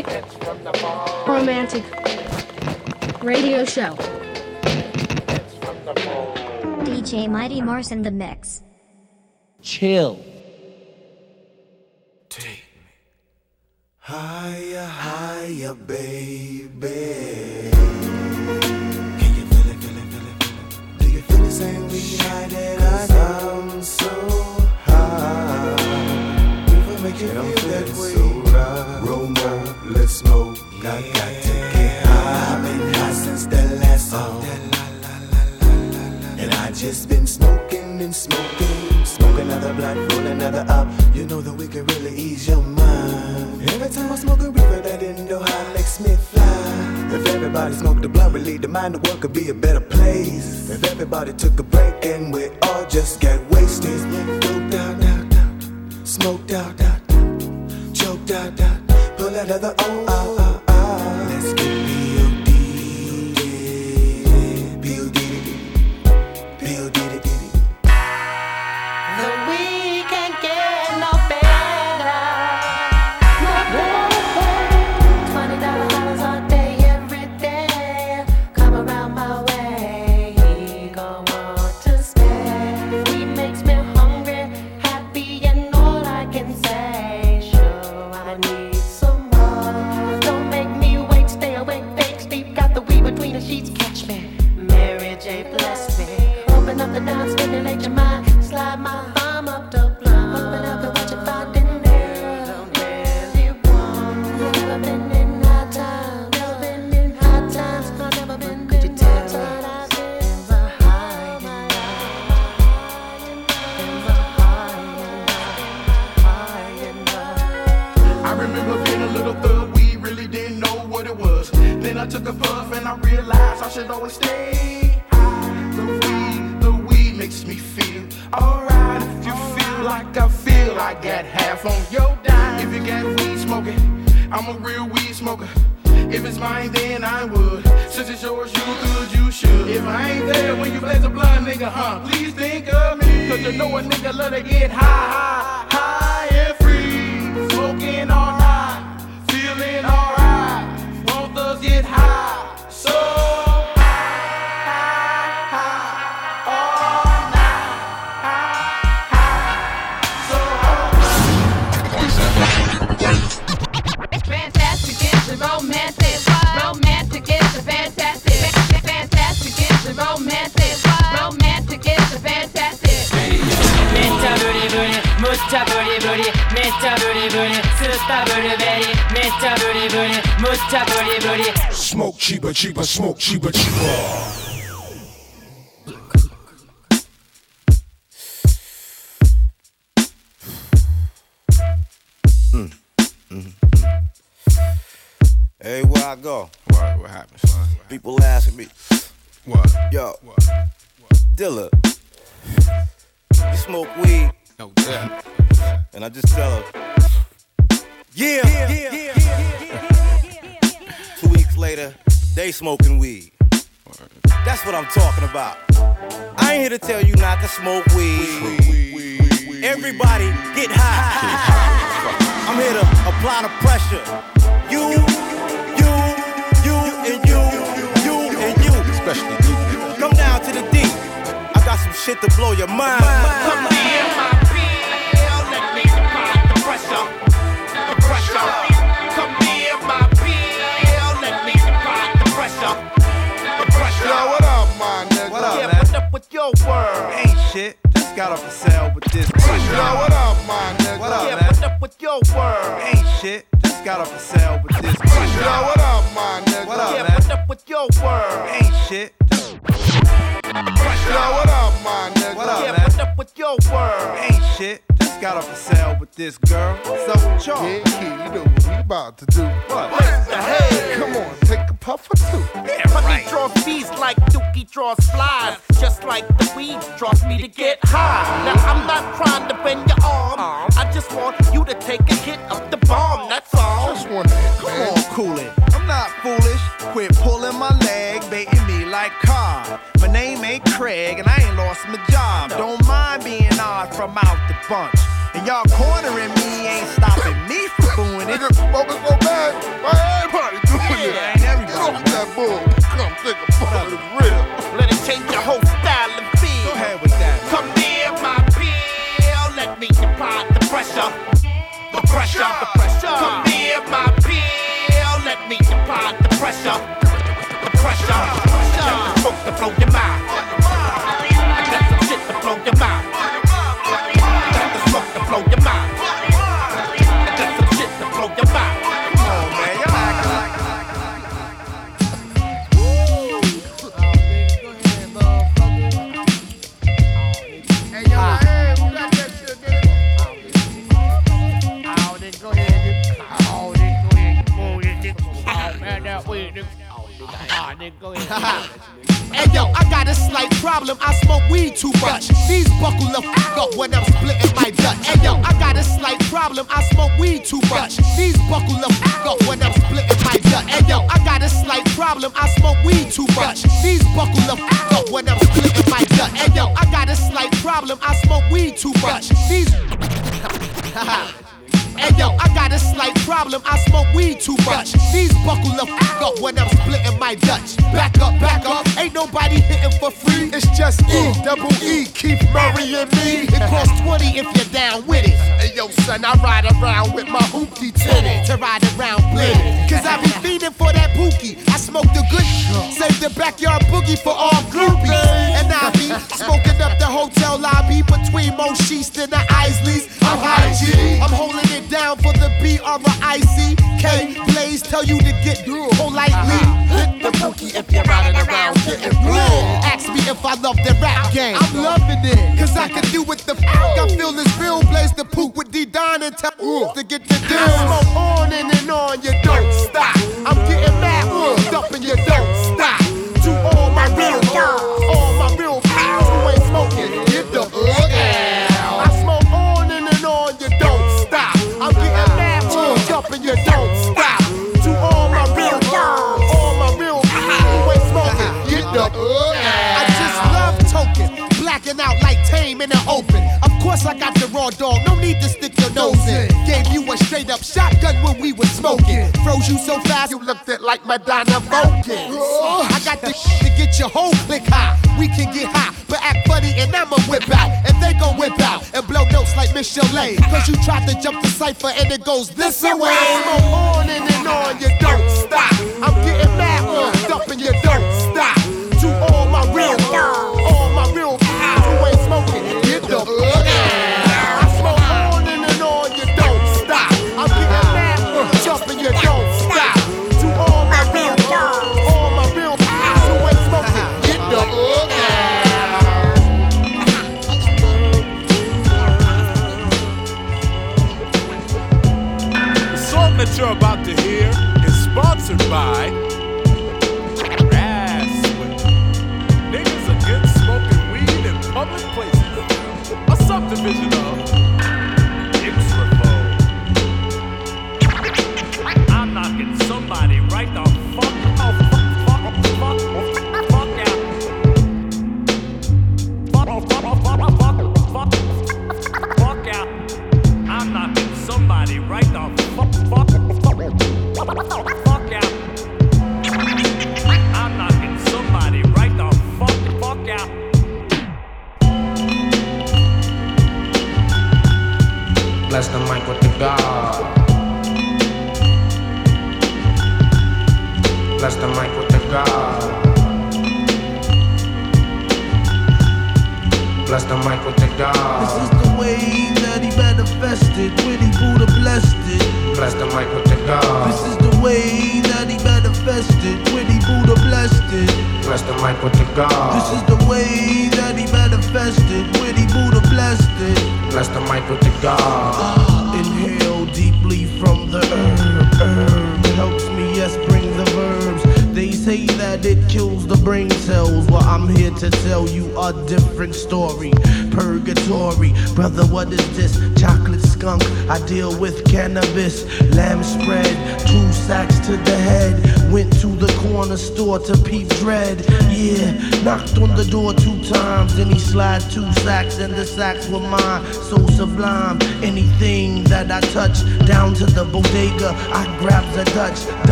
fantastic, romantic radio show. DJ Mighty Mars in the mix. Chill. Take me higher, higher, baby. Can you feel it, feel it, feel it, feel it? Do you feel the same way high that I am so high? If I make you feel smoke. I got to get high. I've been high since the last song. And I just been smoking and smoking, smoke another blunt, roll another up. You know that we can really ease your mind. Every time I smoke a reefer, that Indo high makes me fly. If everybody smoked the blunt, relieve the mind, the world could be a better place. If everybody took a break and we all just get wasted, smoked out, out, out, smoked out, out, out, choked out, out, pull another O out, oh, ah. Mm. Mm-hmm. Hey, where I go? What, what happened, son? People asking me, What? yo, Dilla, you smoke weed? No doubt. And I just tell her, yeah, Two weeks later, they smoking weed. That's what I'm talking about. I ain't here to tell you not to smoke weed. Everybody get high. I'm here to apply the pressure. You, you, you, and you, you, and you. Especially you. Come down to the D. I got some shit to blow your mind. Come in my bill, let me apply the pressure. The pressure. Come in my bill, let me apply the pressure. The pressure. Yo, what up, my nigga? What up, Yeah, man? what up with your world? Ain't shit. Just got off the cell with this Yo, what up, my nigga? What up, Yeah, man? Your world? Ain't shit. Just got off the cell with this Yo, what up, my nigga? What up, Yeah, man? what up with your world? Ain't shit. Yo, what up, my nigga? What up, Yeah, man? what up with your world? Ain't shit. Just got off the cell with this girl. What's up with y'all? Yeah, you know what we about to do. What? What the hell? Come on, take a puff or two. Yeah, honey draws bees like Dookie draws flies. Just like the weed draws me to get high. Now I'm not trying to bend your arm. Uh-huh. I just want you to take a hit of the bomb. That's all. Just one hit, Come man. on, cool it. I'm not foolish. Quit pulling my leg, baiting me like Cobb. My name ain't Craig, and I ain't lost my job. Don't mind being odd from out the bunch. And y'all cornering me ain't stopping me from doing it. Nigga, smoking so bull. Come think about it real. Let it change your whole style and feel. Go ahead with that. Come near my pill. Let me apply the pressure. The pressure. The pressure. Come near my pill. Let me apply the pressure. The pressure. Let the smoke to blow your mind. Let some shit to blow your mind. Let the smoke to blow your mind. Go ahead. Hey yo, I got a slight problem. I smoke weed too much. These buckle the f up when I'm splitting my Dutch. Hey yo, I got a slight problem. I smoke weed too much. These buckle the f up when I'm splitting my Dutch. Hey yo, I got a slight problem. I smoke weed too much. These buckle the f up when I'm splitting my Dutch. Hey yo, I got a slight problem. I smoke weed too much. These Hey yo, I got a slight problem. I smoke weed too much. These buckle the f up when I'm splitting my Dutch. Back up, back up. Ain't nobody hitting for free. It's just E, double E, Keith Murray and me. It costs 20 if you're down with it. Hey yo, son, I ride around with my hoopty tinted. To ride around blitted. Cause I be feeding for that pookie. I smoke the good Save the backyard boogie for all groupies. And I be smoking up the hotel lobby between Mo Sheest and the Isleys. I'm high G. I'm holding it down for the B or the IC. K Blaze tell you to get through politely. Hit the pookie if you're riding around getting lit. Ask me if I love the rap game. I'm loving it. Cause I can do what the fuck I feel this real Blaze the poop with D Don and tell to get the deal. I smoke on and, and on, you don't stop. I'm getting mad, uh, up and you don't stop. To all my real dogs, in the open. Of course I got the raw dog, no need to stick your nose in. Gave you a straight up shotgun when we was smoking. Froze you so fast you looked at like Madonna Vulcan. I got the to get your whole click high. We can get high, but act funny and I'ma whip out. And they gon' whip out and blow notes like Miss Chalet. Cause you tried to jump the cipher and it goes this way. Smoke on and, and on, you don't stop. I'm getting mad, up and you don't stop. To all my real all my real fuck out.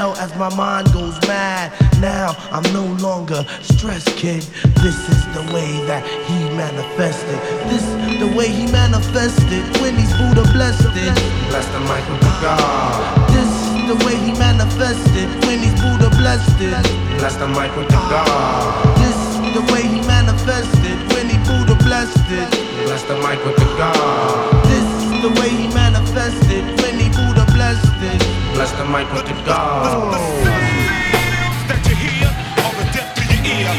From as my mind goes mad. Now I'm no longer stressed, kid. This is the way that he manifested. This the way he manifested when he's Buddha blessed it. Bless the mic with the God. This the way he manifested when he's Buddha blessed it. Bless the mic with the God. This the way he manifested when he Buddha blessed it. Bless the mic with the God. This the way he manifested when he Buddha blessed it. Bless the mic with the God. That you hear, or the depth of your ear.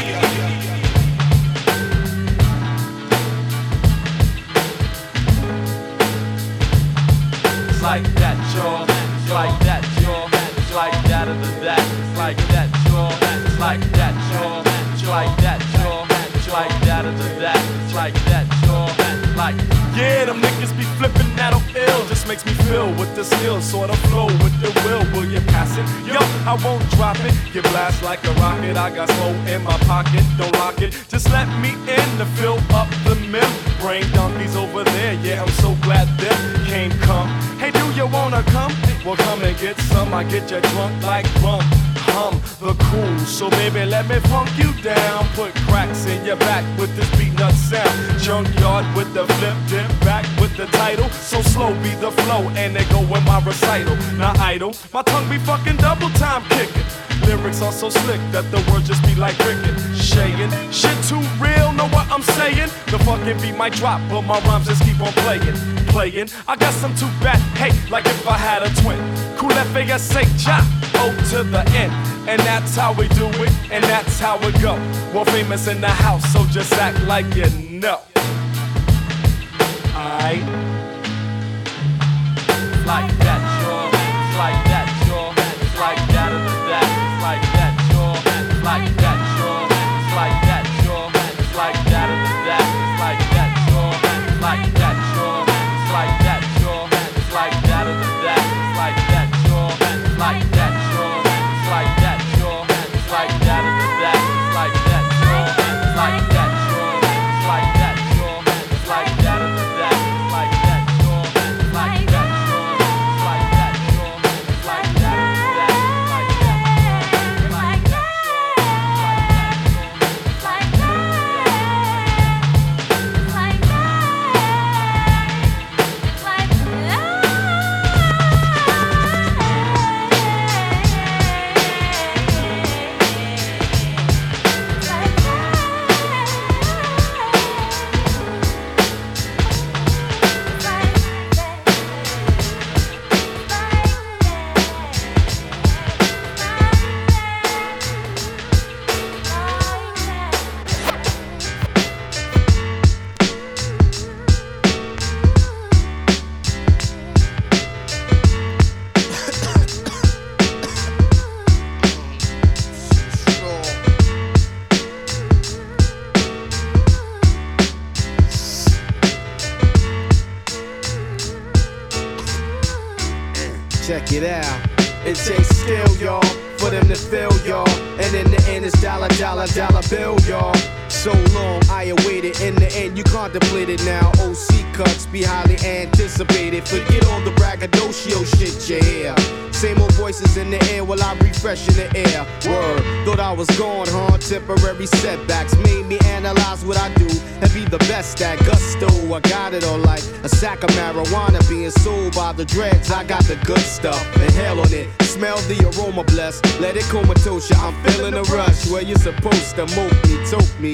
It's like that, y'all. It's like that, y'all. It's like that of the that. It's like that, y'all. It's like that, y'all. It's like that, y'all. It's like that of the that. It's like that, y'all. Like Yeah, them niggas be flipping that on ill. Just makes me feel with the skill, sort of flow with the will. Will you pass it? Yo, I won't drop it. Get blast like a rocket. I got slow in my pocket. Don't lock it. Just let me in to fill up the membrane. Donkeys over there. Yeah, I'm so glad them came come. Hey, do you wanna come? Well, come and get some. I get you drunk like rum. Hum the cool, so baby, let me funk you down. Put cracks in your back with this Beatnut sound. Junkyard with the flip dip, back with the title. So slow be the flow, and they go in my recital. Not idle, my tongue be fucking double time kicking. Lyrics are so slick that the words just be like cricket. Shayin', shit too real, know what I'm saying? The fucking beat might drop, but my rhymes just keep on playing. Playing, I got I'm too bad. Hey, like if I had a twin. Cool F-A-S-A, ja, O to the N. And that's how we do it, and that's how it go. We're famous in the house, so just act like you know. Aight. like that, y'all. Like that, Check it out. It takes skill, y'all, for them to feel y'all. And in the end, it's dollar, dollar, dollar bill, y'all. So long, I awaited. In the end, you contemplated now. OC cuts be highly anticipated. Forget all the braggadocio shit you hear. Same old voices in the air while I refresh in the air. Word, thought I was gone, huh? Temporary setbacks made me analyze what I do and be the best at gusto. I got it all like a sack of marijuana being sold by the dreads. I got the good stuff. Inhale on it, smell the aroma blessed. Let it comatose ya. I'm feeling a rush where you're supposed to mope me, toke me.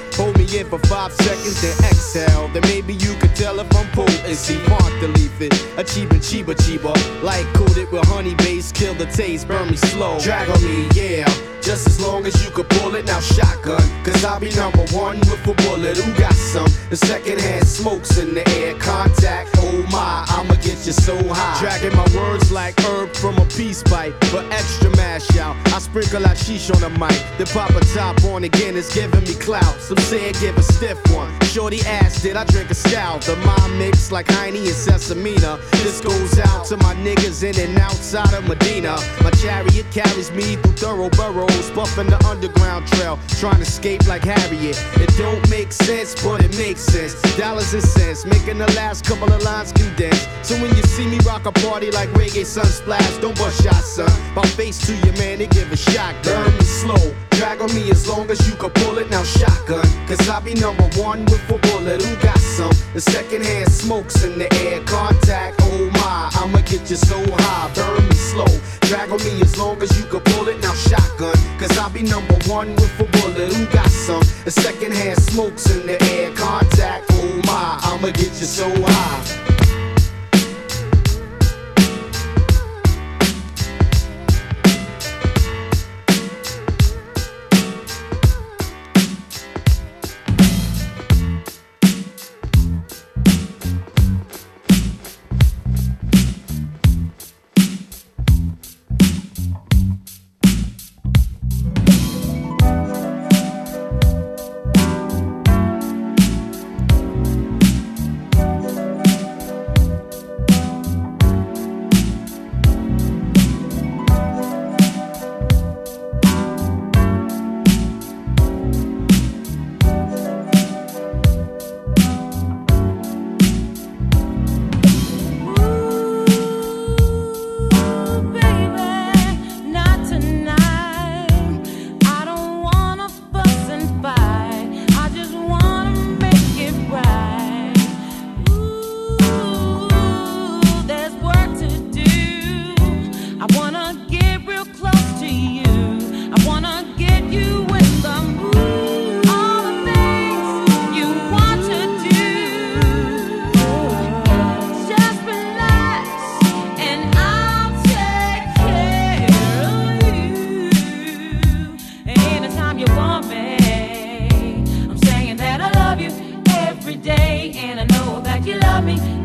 Hold me in for five seconds, then exhale. Then maybe you could tell if I'm potency. Mark the leaf it, a chiba chiba. Like coated with honey base, kill the taste, burn me slow. Drag on me, yeah. Just as long as you could pull it, now shotgun. Cause I'll be number one with a bullet. Who got some? The secondhand smokes in the air, contact. Oh my, I'ma get you so high. Dragging my words like herb from a peace pipe. But extra mash out. I sprinkle out sheesh on the mic. Then pop a top on again, it's giving me clout. Some say give a stiff one. Shorty asked, did I drink a stout? The mom mix like Heine and Sesamina. This goes out to my niggas in and outside of Medina. My chariot carries me through thorough burrows, buffing the underground trail, trying to escape like Harriet. It don't make sense, but it makes sense. Dollars and cents, making the last couple of lines condense. So when you see me rock a party like reggae sunsplash, don't bust shots, son. My face to you, man, they give a shot. Burn me slow, drag on me as long as you can pull it. Now shotgun, cause I be number one with a bullet. Who got some? The second hand smokes in the air, contact. Oh my, I'ma get you so high, burn me slow. Drag on me as long as you can pull it. Now shotgun, cause I'll be number one with a bullet. Who got some? The second hand smokes in the air, contact. Oh my, I'ma get you so high. Me,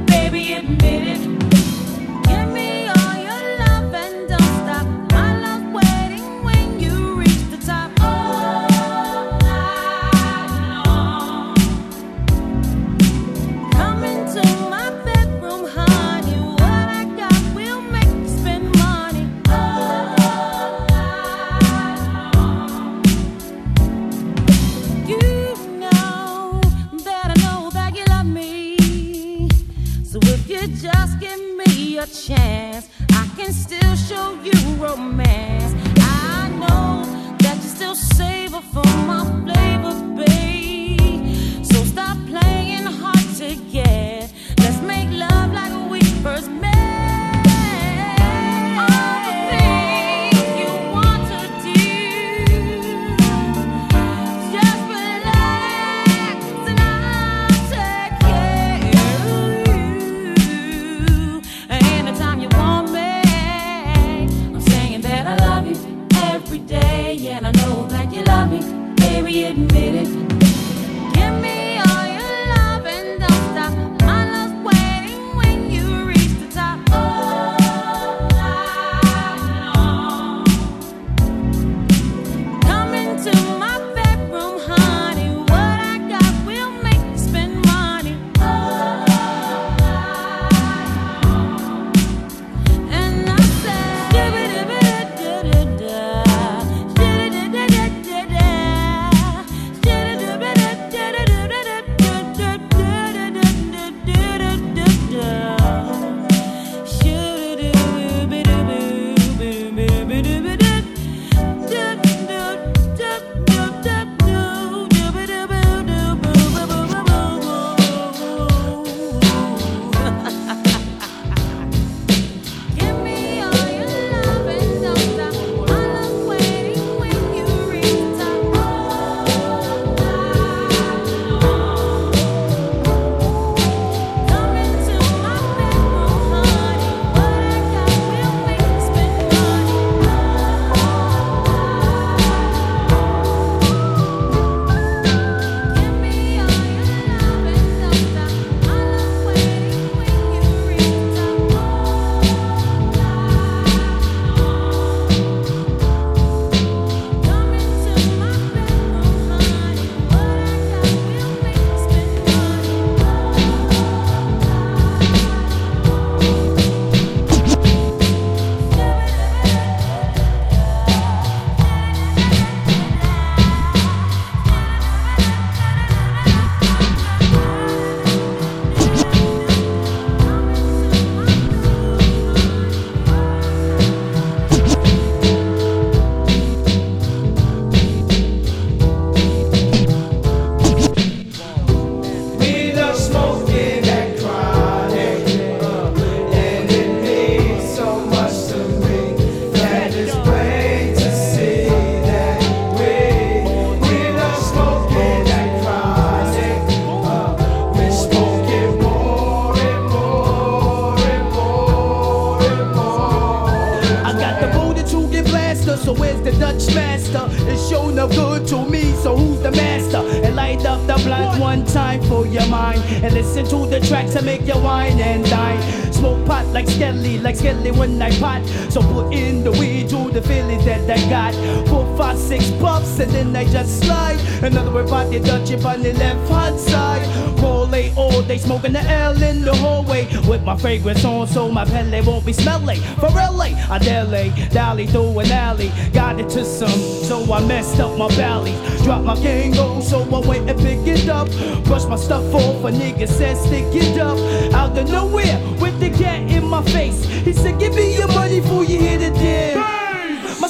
listen to the tracks to make you wine and dine. Smoke pot like Skelly, like Skelly when I pot. So put in the weed to the feelings that I got. Four, five, six puffs, and then I just slide. Another about the Dutch up on the left hand side. Roll late all day, smoking the L in the hallway. With my fragrance on, so my pelle won't be smelly. For LA, I delay, dally through an alley. Got it to some, so I messed up my belly. Drop my Kangol, so I went and picked it up. Brush my stuff off, a nigga said stick it up. Out of nowhere, with the cat in my face. He said, Give me your money before you hit it there.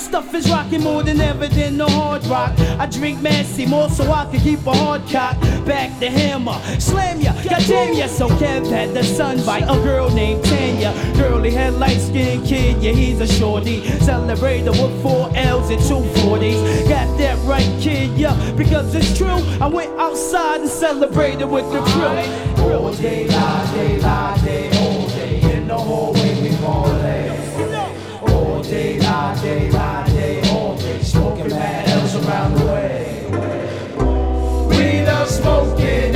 Stuff is rocking more than ever than the hard rock. I drink Massey more so I can keep a hard cock. Back the hammer, slam ya, goddamn ya. So Kev had the sun by a girl named Tanya. Girly had light skinned kid, yeah, he's a shorty. Celebrated with four L's and two 40s. Got that right, kid, yeah, because it's true. I went outside and celebrated with the crew. All day, la day, la day, all day. We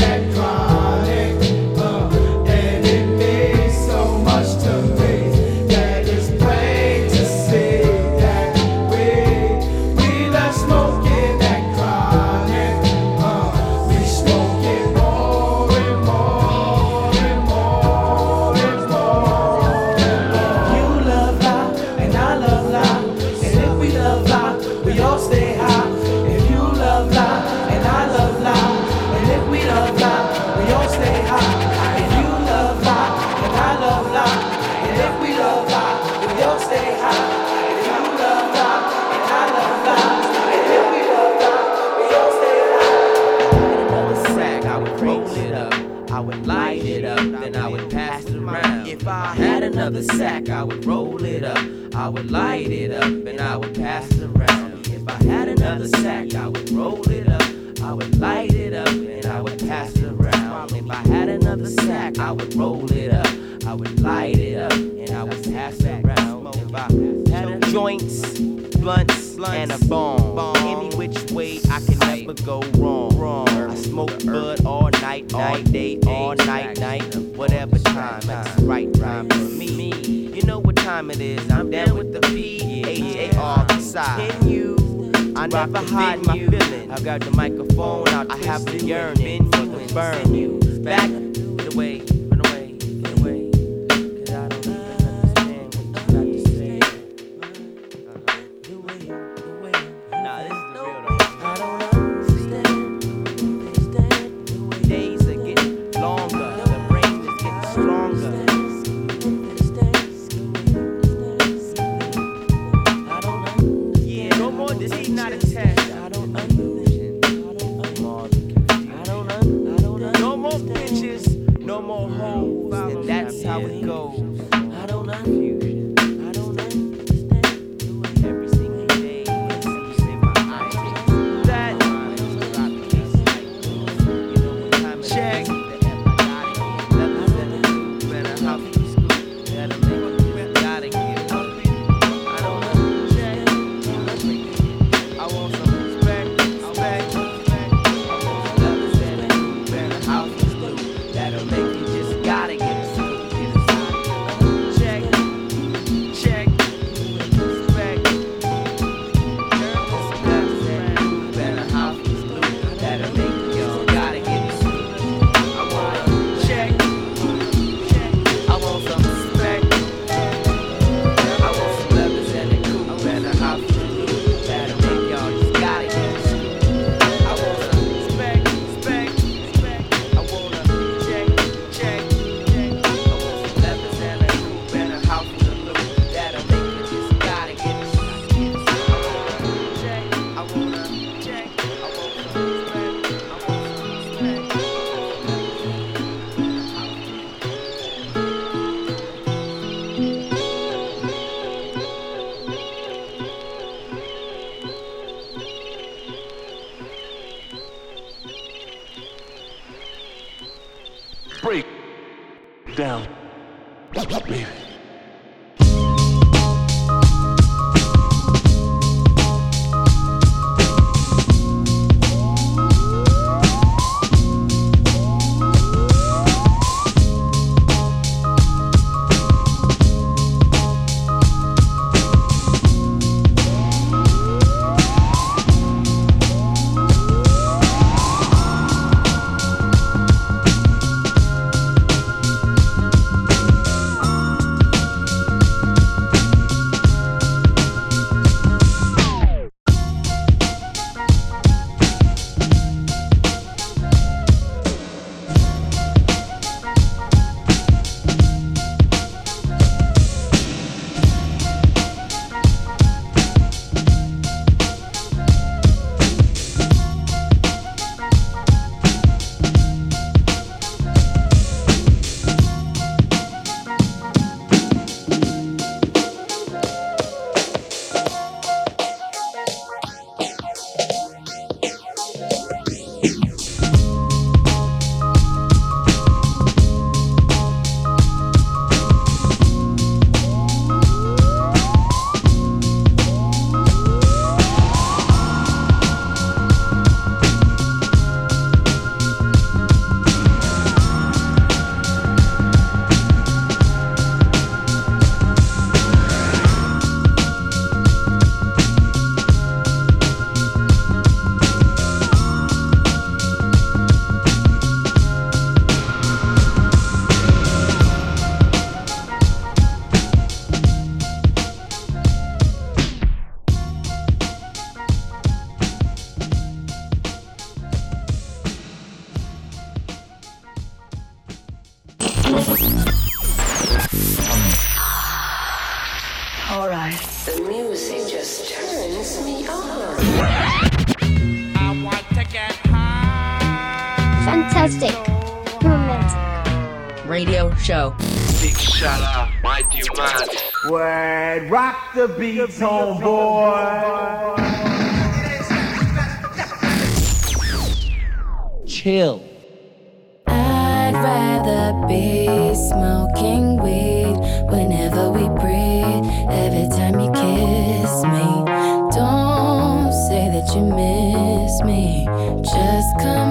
Man. Word, rock the beats, homeboy. Chill. I'd rather be smoking weed whenever we breathe. Every time you kiss me, don't say that you miss me. Just come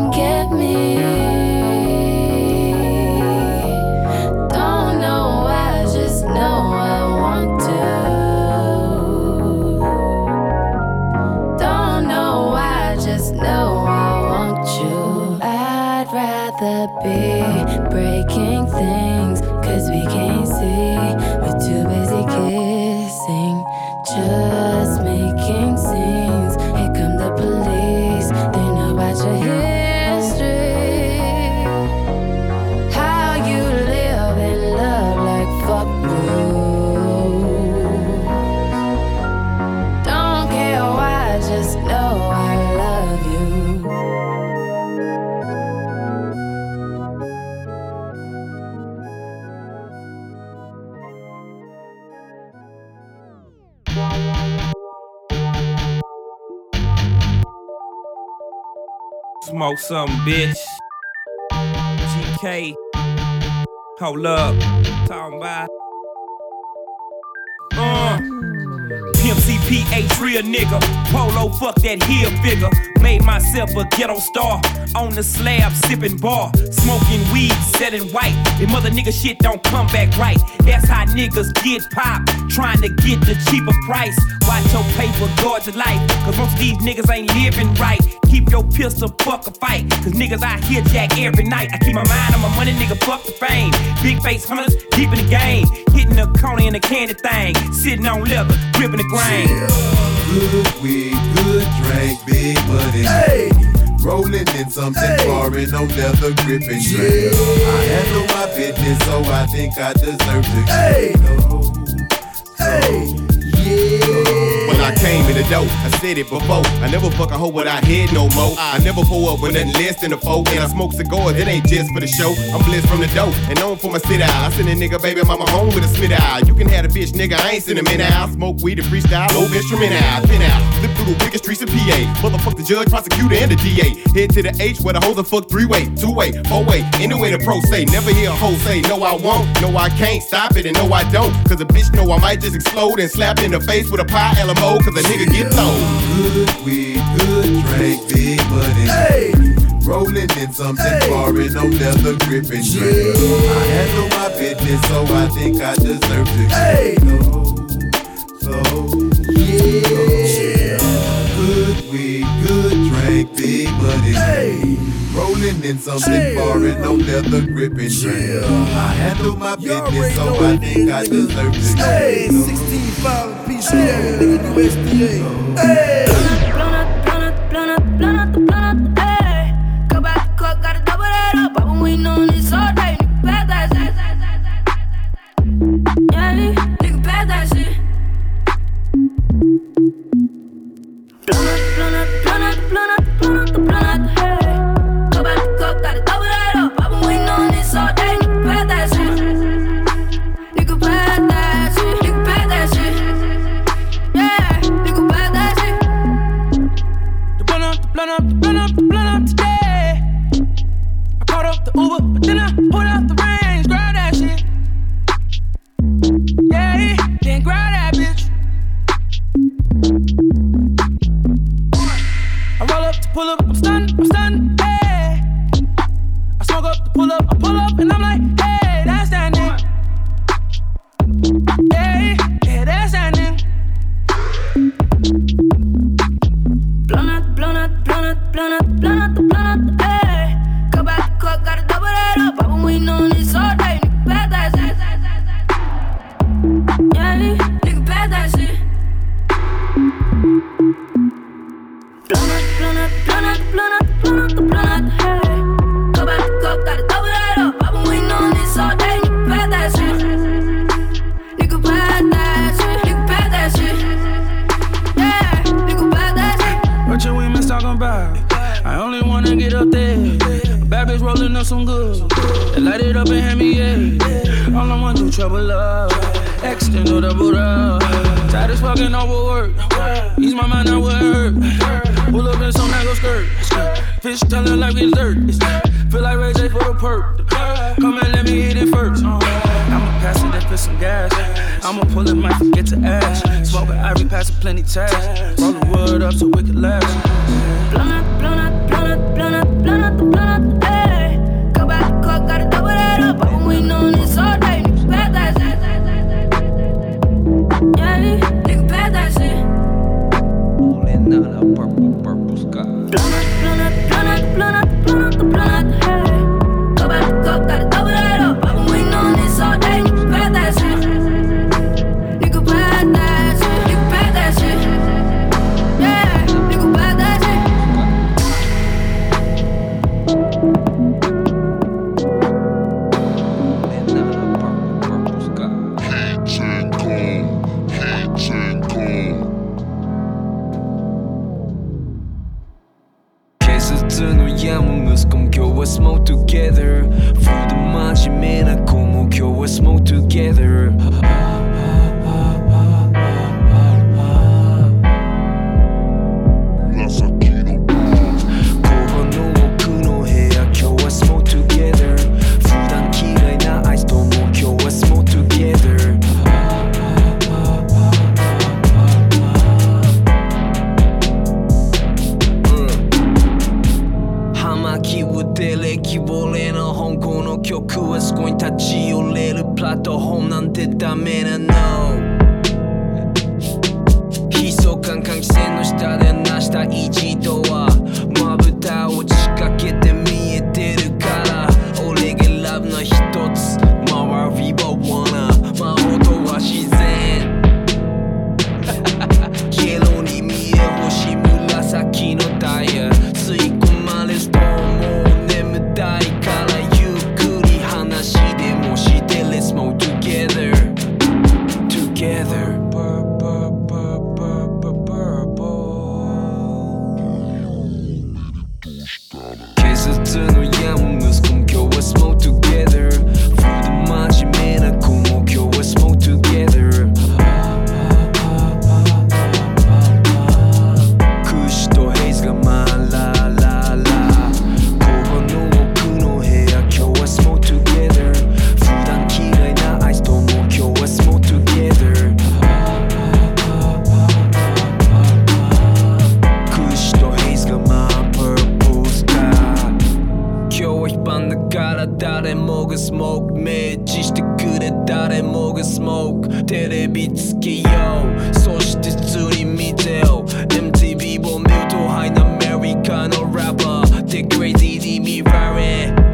Smoke some, bitch. GK. Hold up. Talking about. Uh. Pimp CPH, real nigga. Polo, fuck that heel figure. Made myself a ghetto star. On the slab, sipping bar. Smoking weed, selling white. If mother nigga shit don't come back right. That's how niggas get pop. Trying to get the cheaper price. Watch your paper, guard your life. Cause most of these niggas ain't living right. Keep your pistol, fuck a fight. Cause niggas out here jack every night. I keep my mind on my money, nigga, fuck the fame. Big face hunters, deep in the game. Hitting the corner in the candy thing. Sitting on leather, gripping the grain. Good weed, good drink, big money. Hey. Rolling in something foreign, no leather gripping drink. I handle my business, so I think I deserve to Hey. go. Hey. When I came in the door, I said it before. I never fuck a hoe without head no more. I never pull up with nothing less than a four. And I smoke cigars, it ain't just for the show. I'm blessed from the dough and known for my sit out. I send a nigga baby mama home with a smith out. You can have a bitch, nigga, I ain't send him in out. Smoke weed and freestyle, low instrument out, pin out. Flip through the wicked streets of PA. Motherfuck the judge, prosecutor, and the DA. Head to the H where the hoes are fuck three way, two way, four way. Anyway, the pro say, never hear a hoe say, no, I won't, no, I can't stop it, and no, I don't. Cause a bitch know I might just explode and slap in the face with a pie LMO, cause a nigga get low. Good weed, good drink, big money. Hey. Rolling in something foreign, no leather gripping. I handle my business, so I think I deserve to Hey. go. So, yeah. Weed, drink, big money. Hey. Rolling in something Chill. foreign, no leather gripping drink. I handle my business, so I think I deserve to Hey, go. 16 filing PCA, nigga do SDA. Hey. in love. External double up. Tired as fucking overwork. Ease my mind, I would hurt. Pull up in some mango skirt. Fish telling like dessert. Feel like Ray J for the perk. Come and let me eat it first. Uh, I'ma pass it and put some gas. I'ma pull it, might get to ash. Smoke an ivory, passing plenty tags. Roll the wood up so we can last. see me roaring.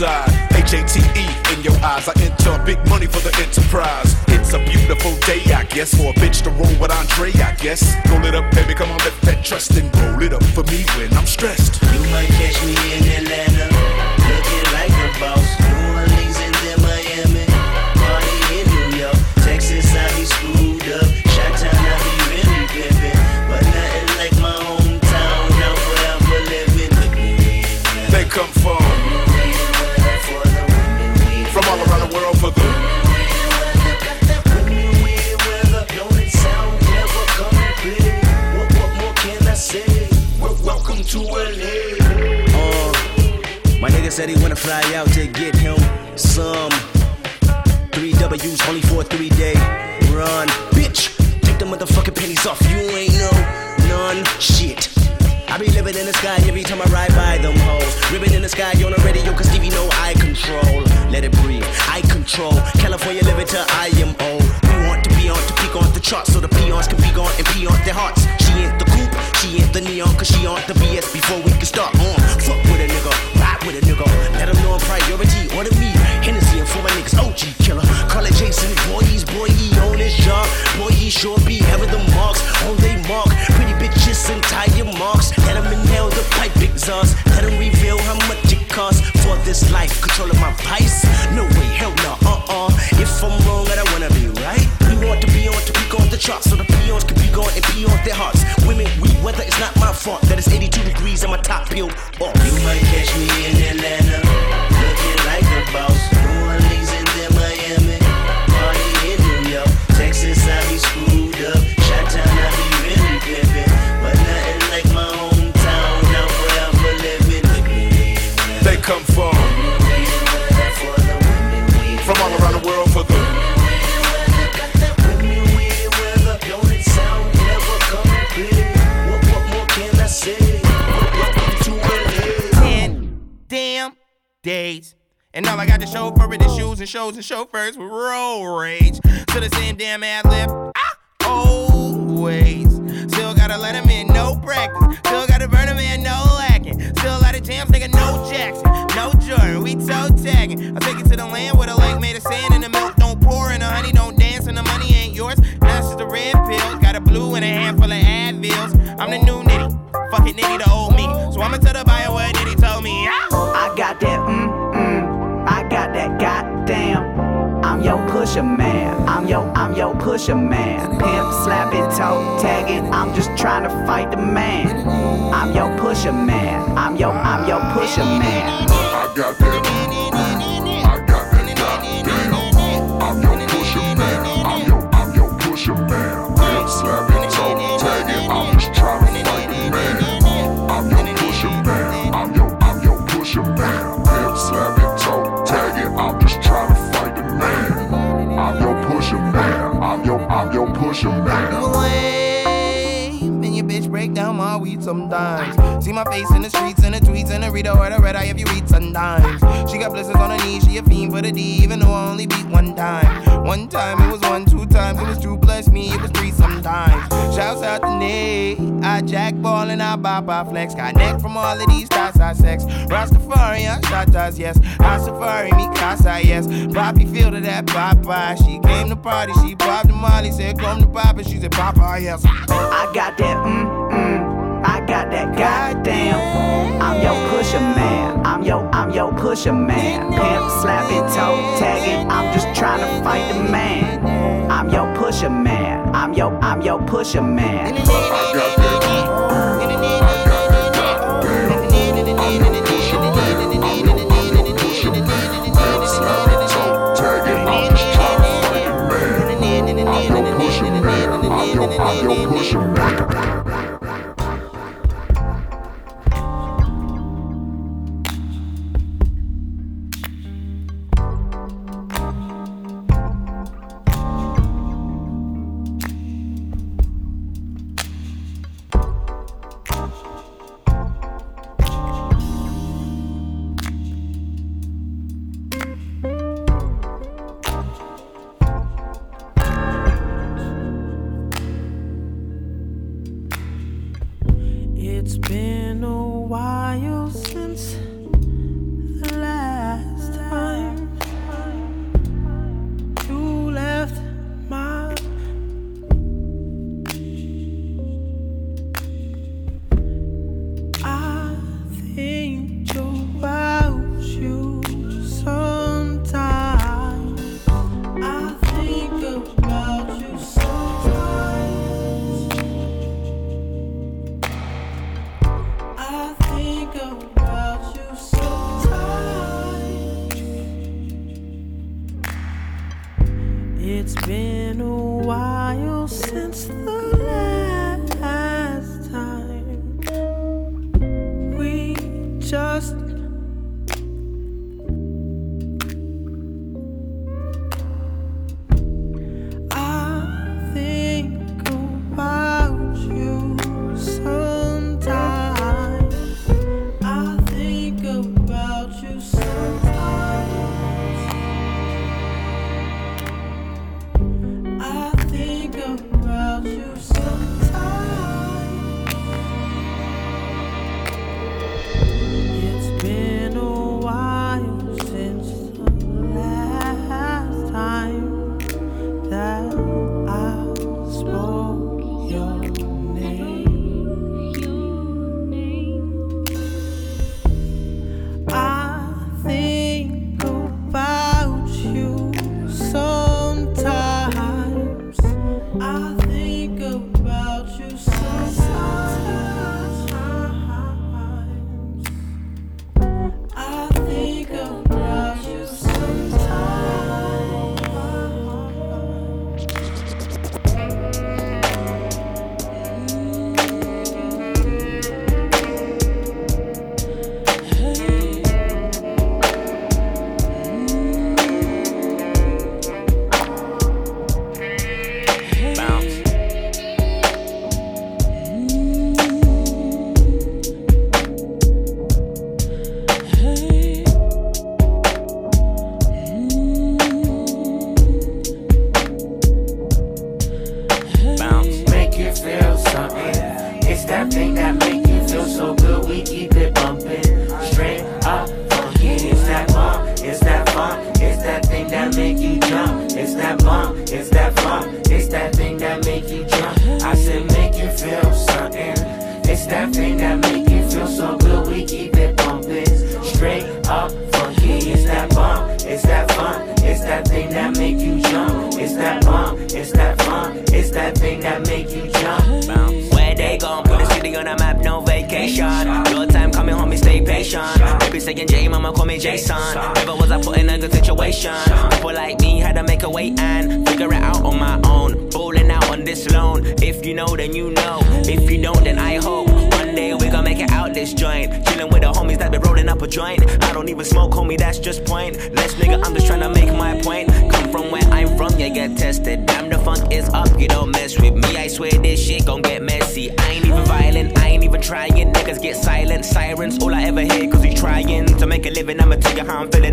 Look outside. H A T E in your eyes. I enter big money for the enterprise. It's a beautiful day, I guess, for a bitch to roll with Andre, I guess. Roll it up, baby, come on, let that trust and roll it up for me when I'm stressed. You might catch me in Atlanta, said he wanna fly out to get him some three W's only for a three day run. Bitch, take the motherfucking pennies off. You ain't no none shit. I be living in the sky every time I ride by them hoes. Ribbon in the sky on the radio, cause Stevie know I control. Let it breathe, I control. California living till I am old. We want to be on to peak on the charts so the peons can be gone and pee on their hearts. She ain't the coupe, she ain't the neon, cause she on the BS before we can start on. Fuck with a nigga, ride with a nigga. Let them know I'm priority, order me. Hennessy and for my niggas, OG killer. Call it Jason, boy, he's boy, he on his job. Boy, he sure be having the marks on they mark. Pretty bitches and tire marks. Let him inhale the pipe exhaust. Let him reveal how much it costs for this life. Controlling my vice? No way, hell no, uh uh. If I'm wrong, I don't wanna be right. Want to be on to peak on the charts so the peons can be gone and pee on their hearts. Women, we weather it's not my fault that it's 82 degrees and my top peeled off. You might catch me in Atlanta, looking like a boss. And all I got to show for it is shoes and shows and chauffeurs with road rage. To the same damn ad lib. Ah, always. Still gotta let him in, no practice. Still gotta burn him in, no lacking. Still a lot of jams, nigga, no Jackson. No Jordan, we toe tagging. I take it to the land where the lake made of sand and the milk don't pour and the honey don't dance and the money ain't yours. It's just a red pill. Got a blue and a handful of Advils. I'm the new nitty. Fuck it, nitty, the old me. So I'ma tell the buyer what nitty told me. Ah. Your pusher man. I'm your I'm your pusher man. Pimp slapping, toe tagging. I'm just trying to fight the man. I'm your pusher man. I'm your I'm your pusher man. I got that. I got that. I'm pusher man. I'm I'm pusher man. Pimp. I'm just trying to fight the man. I'm your pusher man. I'm your I'm your pusher man. I'm your I'm your pusher man. lame And your bitch break down my weed sometimes See my face in the streets in the tweets and the reader or the red eye if you read sometimes. She got blisters on her knees, she a fiend for the D Even though I only beat one time. One time it was one, two times it was two plus me, it was three sometimes. Shouts out to Nate, I jack ball and I bop, I flex. Got neck from all of these thoughts I sex. Rastafari, I shot us, yes. I safari, me casa, yes. Poppy feel to that Papa She came to party, she popped the molly Said come to Papa, she said Papa, yes. I got that mm got that goddamn. I'm your pusher man. I'm your I'm your pusher man. Pimp slapping, toe tagging. I'm just trying to fight the man. I'm your pusher man. I'm your I'm your pusher man. I got that.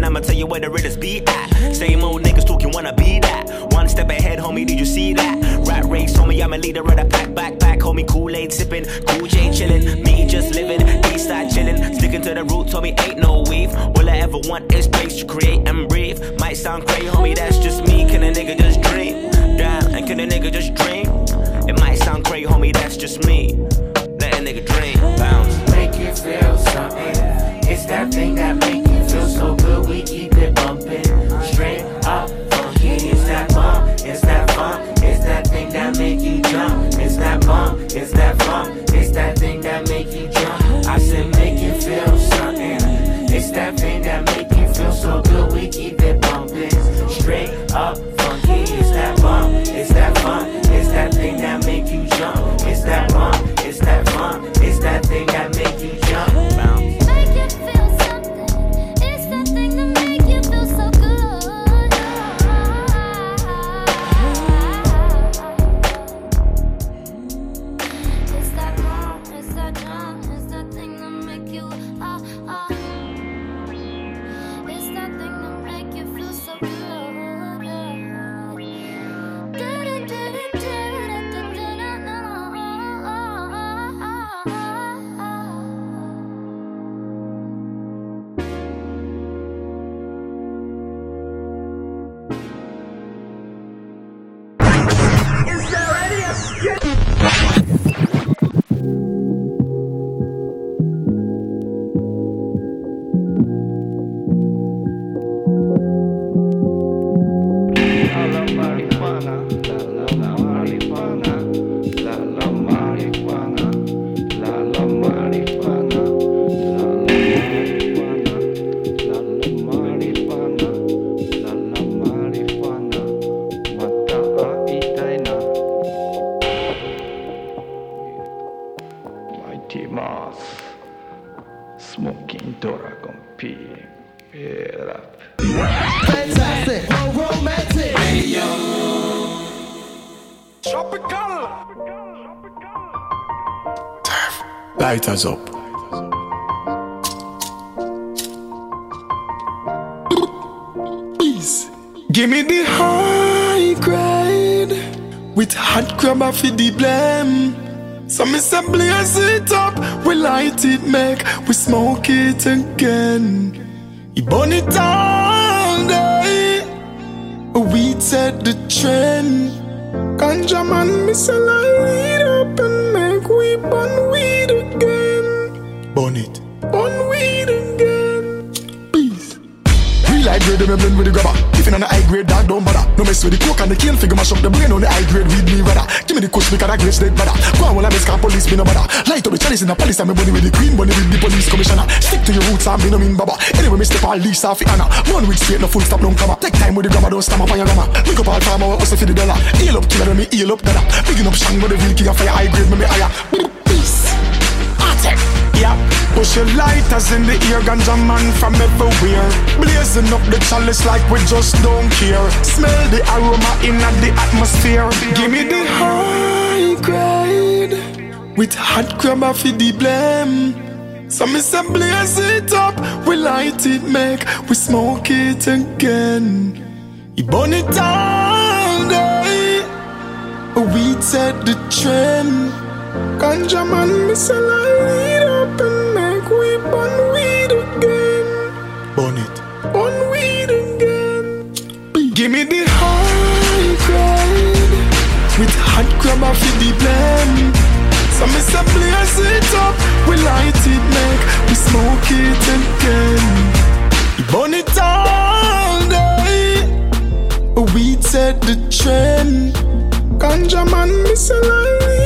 I'ma tell you where the realest be at. Same old niggas talking, wanna be that. One step ahead, homie, did you see that? Rat race, homie, I'm a leader of the pack, back, back, homie, Kool Aid sipping, Cool J chillin', me just living, East side chillin', sticking to the roots, homie, ain't no weave. All I ever want is space to create and breathe. Might sound crazy, homie, that's just me. Say blaze it up, we light it, make we smoke it again. We burn it all day. We set the trend. Ganja man, me say light up and make we burn weed again. Burn it, burn weed again. Please. Real high grade, them blend with the grabber. If you on the high grade, dog don't bother. No mess with the coke and the cane figure mash up the brain on the high grade weed me rather. Me the kush because I grade dead brother. Go on while I miss car police me no bother. Light up the chalice in the palace and me bunny with the queen, bunny with the police commissioner. Stick to your roots and me no mean baba. Anyway, me step all lease off the honor. One week straight, no full stop, come up. Take time with the grammar, don't stamp up on your grammar. Pick up all farmer, hustle for the dollar. Heal up killer, me heal up dada. Picking up shang with the real king of fire, high grade, me me higher. Yeah, push your lighters in the ear, ganja man from everywhere. Blazing up the chalice like we just don't care. Smell the aroma in the atmosphere. Give me the high grade with hot crab for the blame. So me say blaze it up, we light it, make we smoke it again. We burn it all day. We set the trend. Ganja man, me say light hot crab for the blend. So me say blaze it up, we light it, make we smoke it again. Burn it all day. We set the trend. Ganja man, me say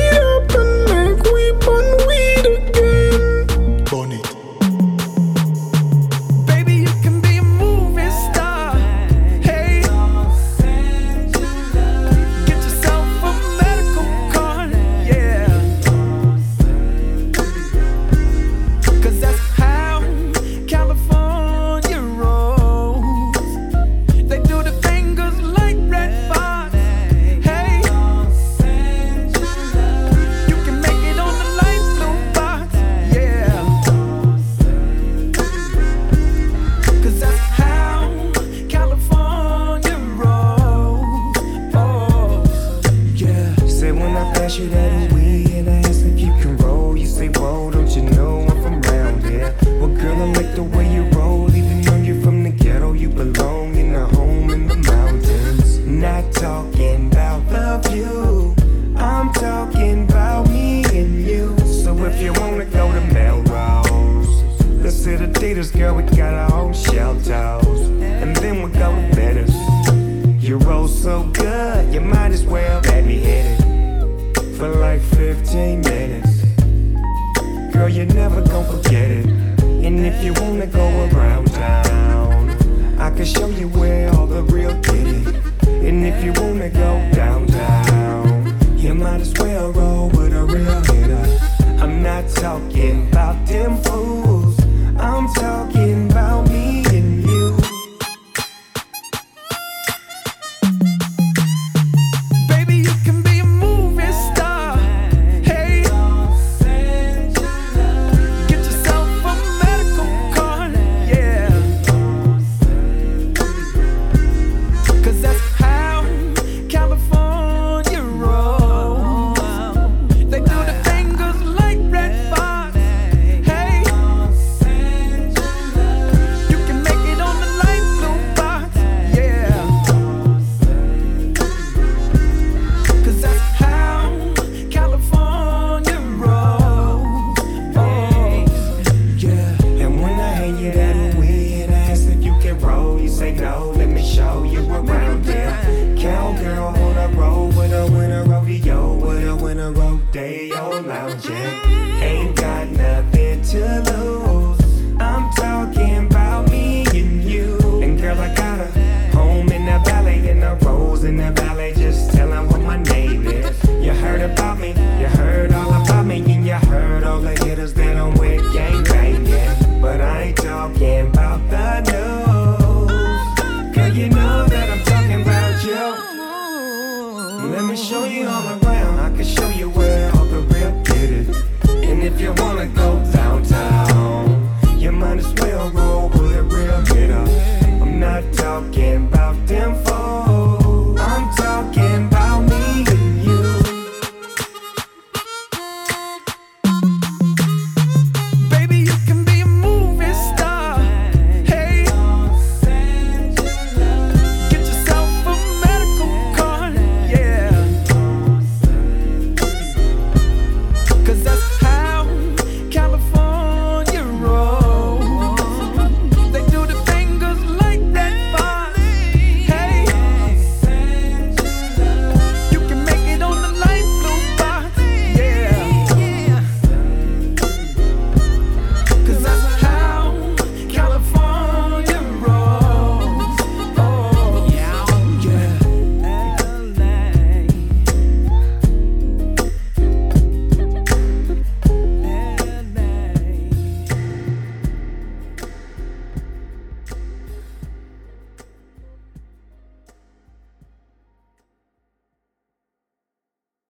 Ain't got nothing to lose.